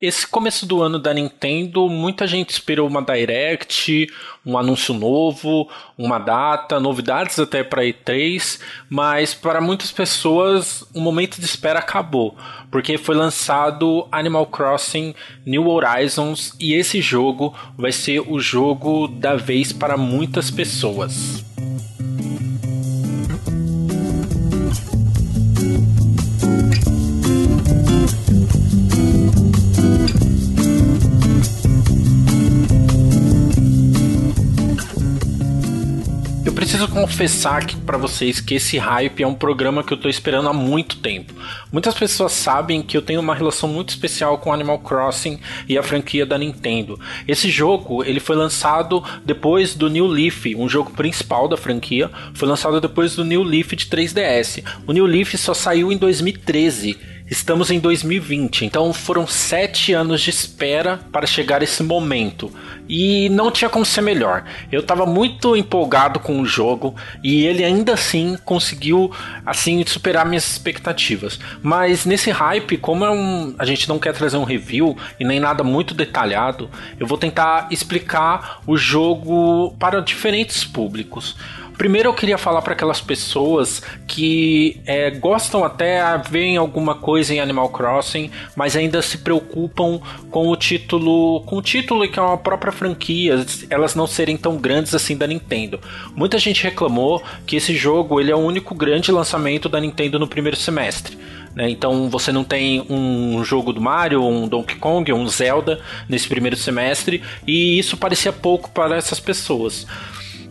Esse começo do ano da Nintendo, muita gente esperou uma Direct, um anúncio novo, uma data, novidades até para E3, mas para muitas pessoas o momento de espera acabou, porque foi lançado Animal Crossing New Horizons e esse jogo vai ser o jogo da vez para muitas pessoas. Preciso confessar para vocês que esse hype é um programa que eu tô esperando há muito tempo. Muitas pessoas sabem que eu tenho uma relação muito especial com Animal Crossing e a franquia da Nintendo. Esse jogo, ele foi lançado depois do New Leaf, um jogo principal da franquia, foi lançado depois do New Leaf de 3DS. O New Leaf só saiu em 2013 Estamos em 2020, então foram sete anos de espera para chegar esse momento. E não tinha como ser melhor. Eu estava muito empolgado com o jogo e ele ainda assim conseguiu assim superar minhas expectativas. Mas nesse hype, como é um, a gente não quer trazer um review e nem nada muito detalhado, eu vou tentar explicar o jogo para diferentes públicos. Primeiro eu queria falar para aquelas pessoas que é, gostam até ver alguma coisa em Animal Crossing, mas ainda se preocupam com o título, com o título que é uma própria franquia, elas não serem tão grandes assim da Nintendo. Muita gente reclamou que esse jogo ele é o único grande lançamento da Nintendo no primeiro semestre. Né? Então você não tem um jogo do Mario, um Donkey Kong, um Zelda nesse primeiro semestre, e isso parecia pouco para essas pessoas.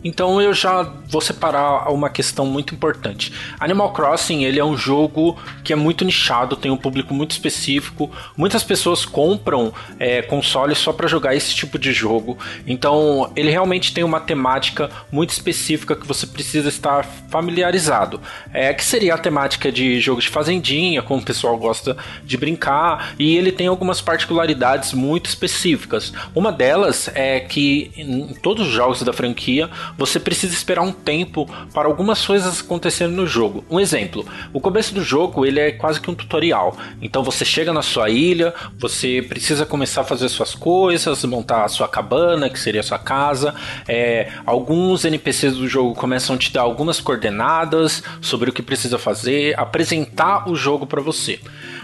Então eu já vou separar uma questão muito importante. Animal Crossing ele é um jogo que é muito nichado, tem um público muito específico. Muitas pessoas compram é, consoles só para jogar esse tipo de jogo. Então ele realmente tem uma temática muito específica que você precisa estar familiarizado. É que seria a temática de jogos de fazendinha, como o pessoal gosta de brincar, e ele tem algumas particularidades muito específicas. Uma delas é que em todos os jogos da franquia você precisa esperar um tempo para algumas coisas acontecerem no jogo. Um exemplo, o começo do jogo ele é quase que um tutorial. Então você chega na sua ilha, você precisa começar a fazer suas coisas, montar a sua cabana, que seria a sua casa. É, alguns NPCs do jogo começam a te dar algumas coordenadas sobre o que precisa fazer, apresentar o jogo para você.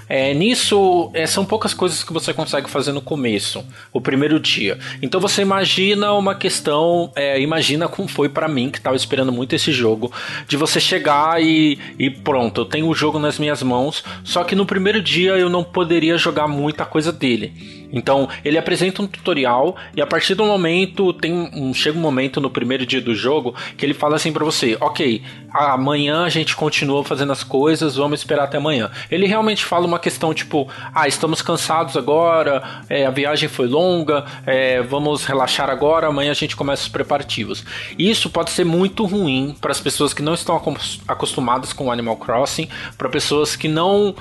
É, nisso, é, são poucas coisas que você consegue fazer no começo, o primeiro dia. Então você imagina uma questão, é, imagina como foi para mim, que estava esperando muito esse jogo, de você chegar e, e pronto, eu tenho o jogo nas minhas mãos, só que no primeiro dia eu não poderia jogar muita coisa dele. Então, ele apresenta um tutorial e a partir do momento tem um, chega um momento no primeiro dia do jogo que ele fala assim para você: "OK, amanhã a gente continua fazendo as coisas, vamos esperar até amanhã". Ele realmente fala uma questão tipo: "Ah, estamos cansados agora, é, a viagem foi longa, é, vamos relaxar agora, amanhã a gente começa os preparativos". Isso pode ser muito ruim para as pessoas que não estão acostumadas com Animal Crossing, para pessoas que não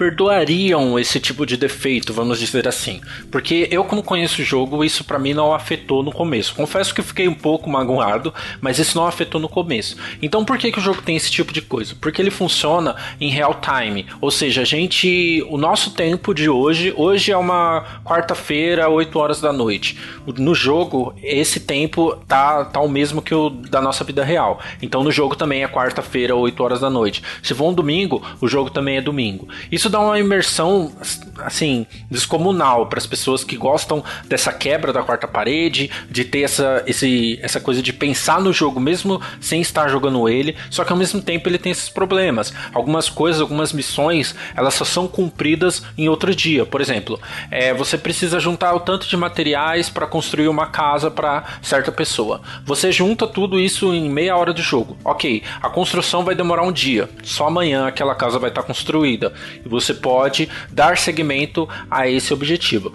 perdoariam esse tipo de defeito, vamos dizer assim. Porque eu, como conheço o jogo, isso para mim não afetou no começo. Confesso que fiquei um pouco magoado, mas isso não afetou no começo. Então por que, que o jogo tem esse tipo de coisa? Porque ele funciona em real time. Ou seja, a gente. O nosso tempo de hoje, hoje é uma quarta-feira, 8 horas da noite. No jogo, esse tempo tá, tá o mesmo que o da nossa vida real. Então no jogo também é quarta-feira, 8 horas da noite. Se for um domingo, o jogo também é domingo. Isso dá uma imersão assim descomunal para as pessoas que gostam dessa quebra da quarta parede, de ter essa, esse, essa coisa de pensar no jogo mesmo sem estar jogando ele, só que ao mesmo tempo ele tem esses problemas. Algumas coisas, algumas missões, elas só são cumpridas em outro dia. Por exemplo, é, você precisa juntar o tanto de materiais para construir uma casa para certa pessoa. Você junta tudo isso em meia hora de jogo. Ok, a construção vai demorar um dia. Só amanhã aquela casa vai estar construída. E você pode dar seguimento a esse objetivo.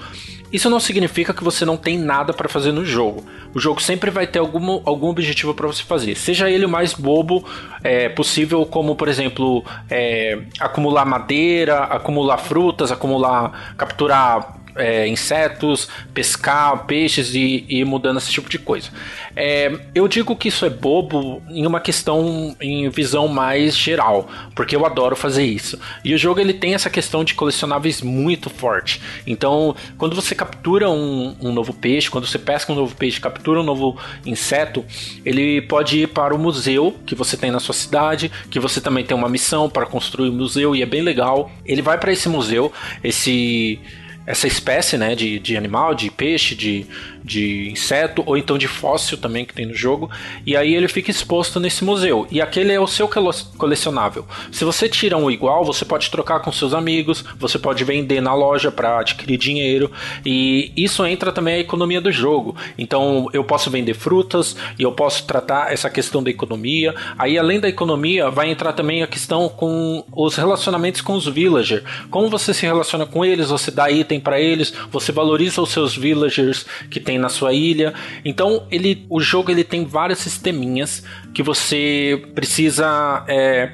Isso não significa que você não tem nada para fazer no jogo. O jogo sempre vai ter algum, algum objetivo para você fazer, seja ele o mais bobo é, possível, como por exemplo é, acumular madeira, acumular frutas, acumular, capturar é, insetos, pescar peixes e, e ir mudando esse tipo de coisa. É, eu digo que isso é bobo em uma questão em visão mais geral, porque eu adoro fazer isso. E o jogo ele tem essa questão de colecionáveis muito forte. Então, quando você captura um, um novo peixe, quando você pesca um novo peixe, captura um novo inseto, ele pode ir para o museu que você tem na sua cidade, que você também tem uma missão para construir o um museu e é bem legal. Ele vai para esse museu, esse essa espécie né, de, de animal, de peixe, de, de inseto ou então de fóssil também que tem no jogo. E aí ele fica exposto nesse museu. E aquele é o seu colecionável. Se você tira um igual, você pode trocar com seus amigos, você pode vender na loja para adquirir dinheiro. E isso entra também a economia do jogo. Então eu posso vender frutas e eu posso tratar essa questão da economia. Aí além da economia, vai entrar também a questão com os relacionamentos com os villagers. Como você se relaciona com eles, você dá item para eles, você valoriza os seus villagers que tem tem na sua ilha. Então ele, o jogo ele tem vários sisteminhas que você precisa é,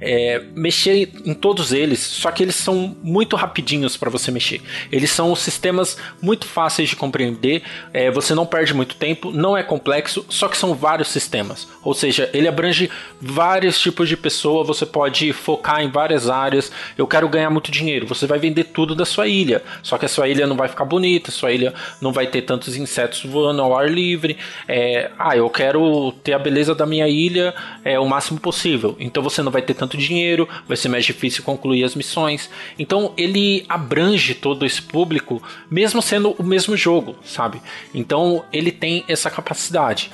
é, mexer em todos eles, só que eles são muito rapidinhos para você mexer. Eles são sistemas muito fáceis de compreender, é, você não perde muito tempo, não é complexo, só que são vários sistemas. Ou seja, ele abrange vários tipos de pessoa, você pode focar em várias áreas. Eu quero ganhar muito dinheiro, você vai vender tudo da sua ilha, só que a sua ilha não vai ficar bonita, sua ilha não vai ter tantos insetos voando ao ar livre. É, ah, eu quero ter a beleza da minha ilha é, o máximo possível, então você não vai ter tanto tanto dinheiro, vai ser mais difícil concluir as missões. Então ele abrange todo esse público, mesmo sendo o mesmo jogo, sabe? Então ele tem essa capacidade.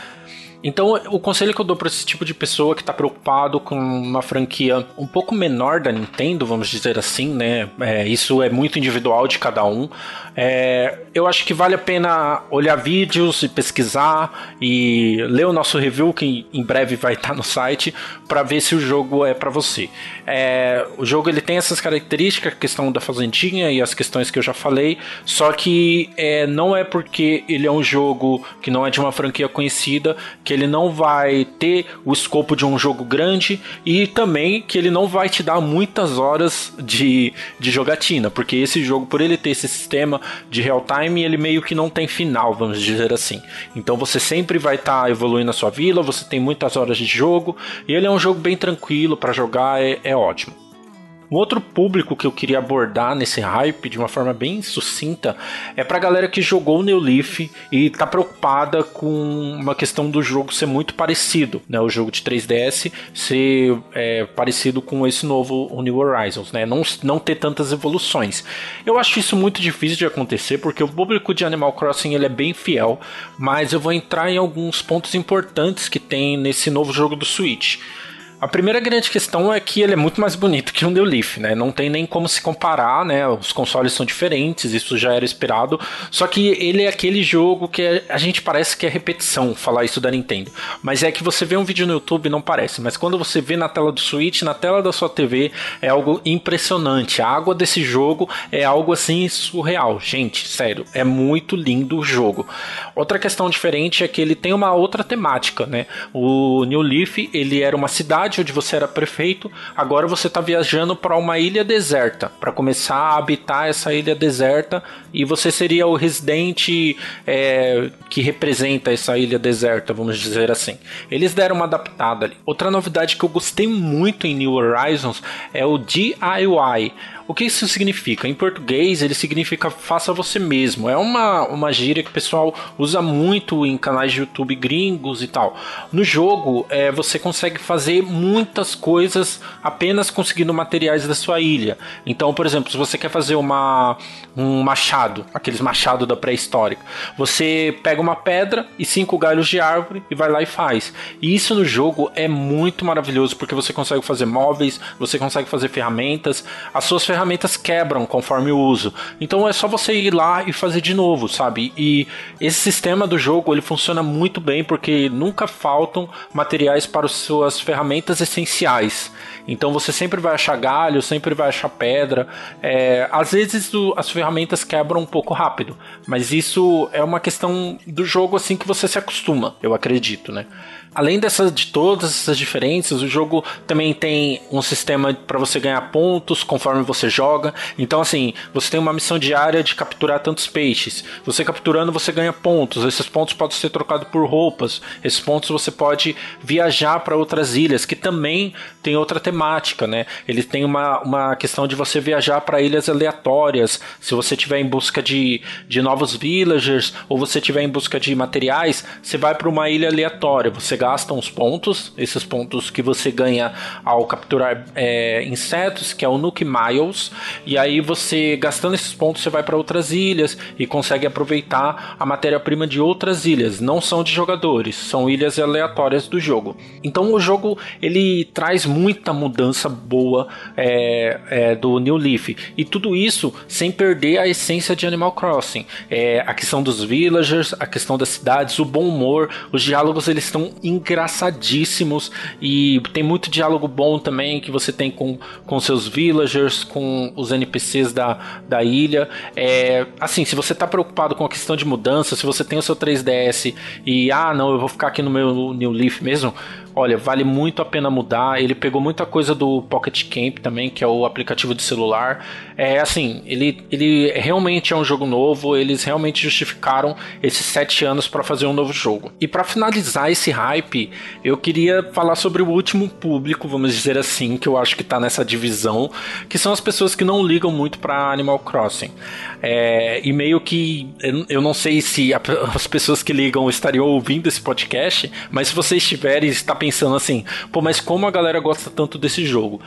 Então, o conselho que eu dou para esse tipo de pessoa que está preocupado com uma franquia um pouco menor da Nintendo, vamos dizer assim, né? É, isso é muito individual de cada um. É, eu acho que vale a pena olhar vídeos e pesquisar e ler o nosso review, que em breve vai estar no site, para ver se o jogo é para você. É, o jogo ele tem essas características, a questão da fazendinha e as questões que eu já falei, só que é, não é porque ele é um jogo que não é de uma franquia conhecida que ele não vai ter o escopo de um jogo grande e também que ele não vai te dar muitas horas de, de jogatina, porque esse jogo, por ele ter esse sistema de real time, ele meio que não tem final, vamos dizer assim. Então você sempre vai estar tá evoluindo a sua vila, você tem muitas horas de jogo, e ele é um jogo bem tranquilo para jogar, é, é ótimo. Um outro público que eu queria abordar nesse hype de uma forma bem sucinta é pra galera que jogou o New Leaf e tá preocupada com uma questão do jogo ser muito parecido, né? O jogo de 3DS ser é, parecido com esse novo New Horizons, né? Não, não ter tantas evoluções. Eu acho isso muito difícil de acontecer porque o público de Animal Crossing ele é bem fiel, mas eu vou entrar em alguns pontos importantes que tem nesse novo jogo do Switch. A primeira grande questão é que ele é muito mais bonito que o New Leaf, né? Não tem nem como se comparar, né? Os consoles são diferentes, isso já era esperado. Só que ele é aquele jogo que a gente parece que é repetição falar isso da Nintendo. Mas é que você vê um vídeo no YouTube não parece, mas quando você vê na tela do Switch, na tela da sua TV, é algo impressionante. A água desse jogo é algo assim surreal. Gente, sério, é muito lindo o jogo. Outra questão diferente é que ele tem uma outra temática, né? O New Leaf, ele era uma cidade cidade onde você era prefeito, agora você está viajando para uma ilha deserta, para começar a habitar essa ilha deserta e você seria o residente é, que representa essa ilha deserta, vamos dizer assim. Eles deram uma adaptada ali. Outra novidade que eu gostei muito em New Horizons é o DIY. O que isso significa? Em português, ele significa faça você mesmo. É uma, uma gíria que o pessoal usa muito em canais de YouTube gringos e tal. No jogo, é, você consegue fazer muitas coisas apenas conseguindo materiais da sua ilha. Então, por exemplo, se você quer fazer uma, um machado, aqueles machados da pré-histórica, você pega uma pedra e cinco galhos de árvore e vai lá e faz. E isso no jogo é muito maravilhoso porque você consegue fazer móveis, você consegue fazer ferramentas, as suas ferramentas quebram conforme o uso. Então é só você ir lá e fazer de novo, sabe? E esse sistema do jogo ele funciona muito bem porque nunca faltam materiais para as suas ferramentas essenciais. Então você sempre vai achar galho, sempre vai achar pedra. É, às vezes o, as ferramentas quebram um pouco rápido, mas isso é uma questão do jogo assim que você se acostuma, eu acredito, né? Além dessas, de todas essas diferenças, o jogo também tem um sistema para você ganhar pontos conforme você joga. Então, assim, você tem uma missão diária de capturar tantos peixes. Você capturando, você ganha pontos. Esses pontos podem ser trocados por roupas. Esses pontos você pode viajar para outras ilhas, que também tem outra temática, né? Ele tem uma, uma questão de você viajar para ilhas aleatórias. Se você estiver em busca de, de novos villagers ou você estiver em busca de materiais, você vai para uma ilha aleatória. Você gasta uns pontos, esses pontos que você ganha ao capturar é, insetos, que é o Nuke Miles, e aí você, gastando esses pontos, você vai para outras ilhas e consegue aproveitar a matéria-prima de outras ilhas, não são de jogadores, são ilhas aleatórias do jogo. Então o jogo ele traz muita mudança boa é, é, do New Leaf, e tudo isso sem perder a essência de Animal Crossing. É, a questão dos villagers, a questão das cidades, o bom humor, os diálogos eles estão engraçadíssimos e tem muito diálogo bom também que você tem com, com seus villagers, com os NPCs da, da ilha. É, assim, se você está preocupado com a questão de mudança, se você tem o seu 3DS e ah, não, eu vou ficar aqui no meu New Leaf mesmo, Olha, vale muito a pena mudar. Ele pegou muita coisa do Pocket Camp também, que é o aplicativo de celular. É assim, ele, ele realmente é um jogo novo. Eles realmente justificaram esses sete anos para fazer um novo jogo. E para finalizar esse hype, eu queria falar sobre o último público, vamos dizer assim, que eu acho que tá nessa divisão, que são as pessoas que não ligam muito para Animal Crossing. É, e meio que eu não sei se as pessoas que ligam estariam ouvindo esse podcast, mas se você estiver e está pensando assim, pô, mas como a galera gosta tanto desse jogo?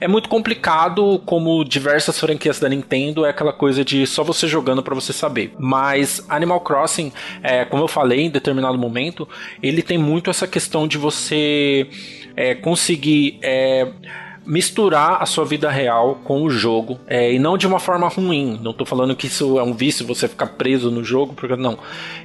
É muito complicado, como diversas franquias da Nintendo, é aquela coisa de só você jogando para você saber. Mas Animal Crossing, é, como eu falei em determinado momento, ele tem muito essa questão de você é, conseguir. É, misturar a sua vida real com o jogo é, e não de uma forma ruim. Não estou falando que isso é um vício você ficar preso no jogo, porque não.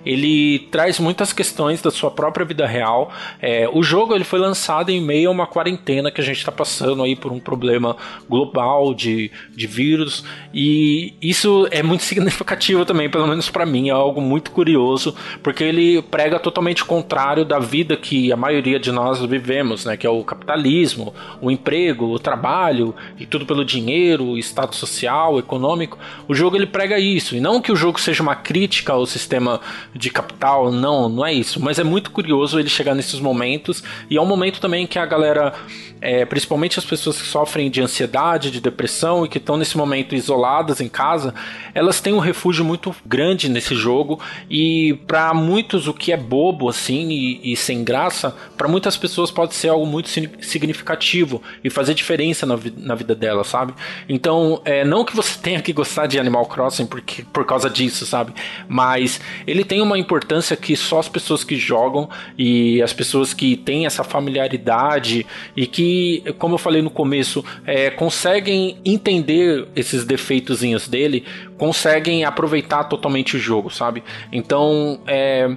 Ele traz muitas questões da sua própria vida real. É, o jogo ele foi lançado em meio a uma quarentena que a gente está passando aí por um problema global de, de vírus e isso é muito significativo também, pelo menos para mim, é algo muito curioso porque ele prega totalmente o contrário da vida que a maioria de nós vivemos, né? Que é o capitalismo, o emprego emprego, o trabalho e tudo pelo dinheiro, status social, econômico. O jogo ele prega isso. E não que o jogo seja uma crítica ao sistema de capital, não, não é isso. Mas é muito curioso ele chegar nesses momentos. E é um momento também que a galera, é, principalmente as pessoas que sofrem de ansiedade, de depressão e que estão nesse momento isoladas em casa, elas têm um refúgio muito grande nesse jogo. E para muitos o que é bobo assim e, e sem graça, para muitas pessoas pode ser algo muito significativo e fazer diferença na, na vida dela, sabe? Então, é, não que você tenha que gostar de Animal Crossing porque, por causa disso, sabe? Mas ele tem uma importância que só as pessoas que jogam e as pessoas que têm essa familiaridade e que, como eu falei no começo, é, conseguem entender esses defeitozinhos dele, conseguem aproveitar totalmente o jogo, sabe? Então, é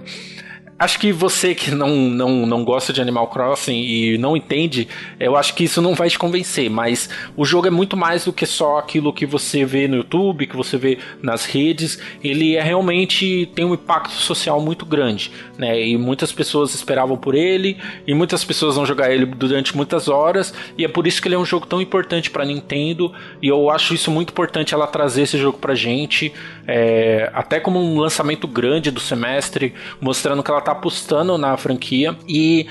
acho que você que não, não, não gosta de Animal Crossing e não entende, eu acho que isso não vai te convencer, mas o jogo é muito mais do que só aquilo que você vê no YouTube, que você vê nas redes, ele é realmente tem um impacto social muito grande, né? E muitas pessoas esperavam por ele, e muitas pessoas vão jogar ele durante muitas horas, e é por isso que ele é um jogo tão importante para Nintendo, e eu acho isso muito importante ela trazer esse jogo pra gente, é, até como um lançamento grande do semestre, mostrando que ela tá apostando na franquia. E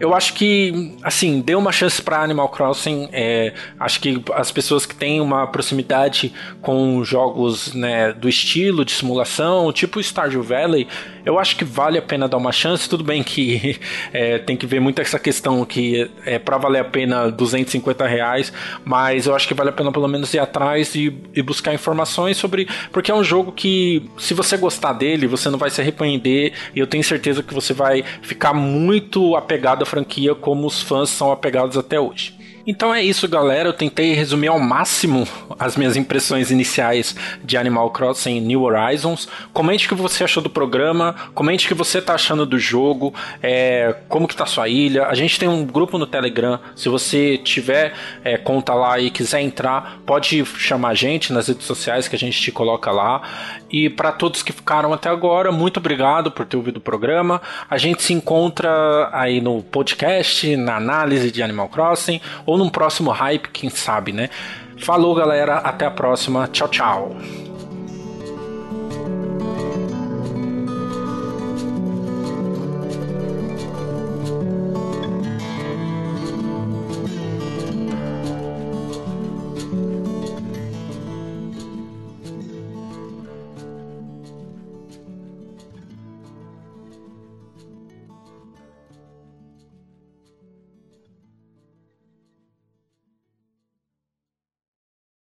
eu acho que, assim, dê uma chance para Animal Crossing. É, acho que as pessoas que têm uma proximidade com jogos né, do estilo de simulação, tipo Stardew Valley, eu acho que vale a pena dar uma chance. Tudo bem que é, tem que ver muito essa questão que é para valer a pena 250 reais, mas eu acho que vale a pena pelo menos ir atrás e, e buscar informações sobre. Porque é um jogo que, se você gostar dele, você não vai se arrepender e eu tenho certeza que você vai ficar muito apegado franquia como os fãs são apegados até hoje. Então é isso, galera. Eu tentei resumir ao máximo as minhas impressões iniciais de Animal Crossing New Horizons. Comente o que você achou do programa, comente o que você tá achando do jogo, é, como que tá sua ilha. A gente tem um grupo no Telegram. Se você tiver é, conta lá e quiser entrar, pode chamar a gente nas redes sociais que a gente te coloca lá. E para todos que ficaram até agora, muito obrigado por ter ouvido o programa. A gente se encontra aí no podcast, na análise de Animal Crossing ou num próximo hype, quem sabe, né? Falou, galera. Até a próxima. Tchau, tchau.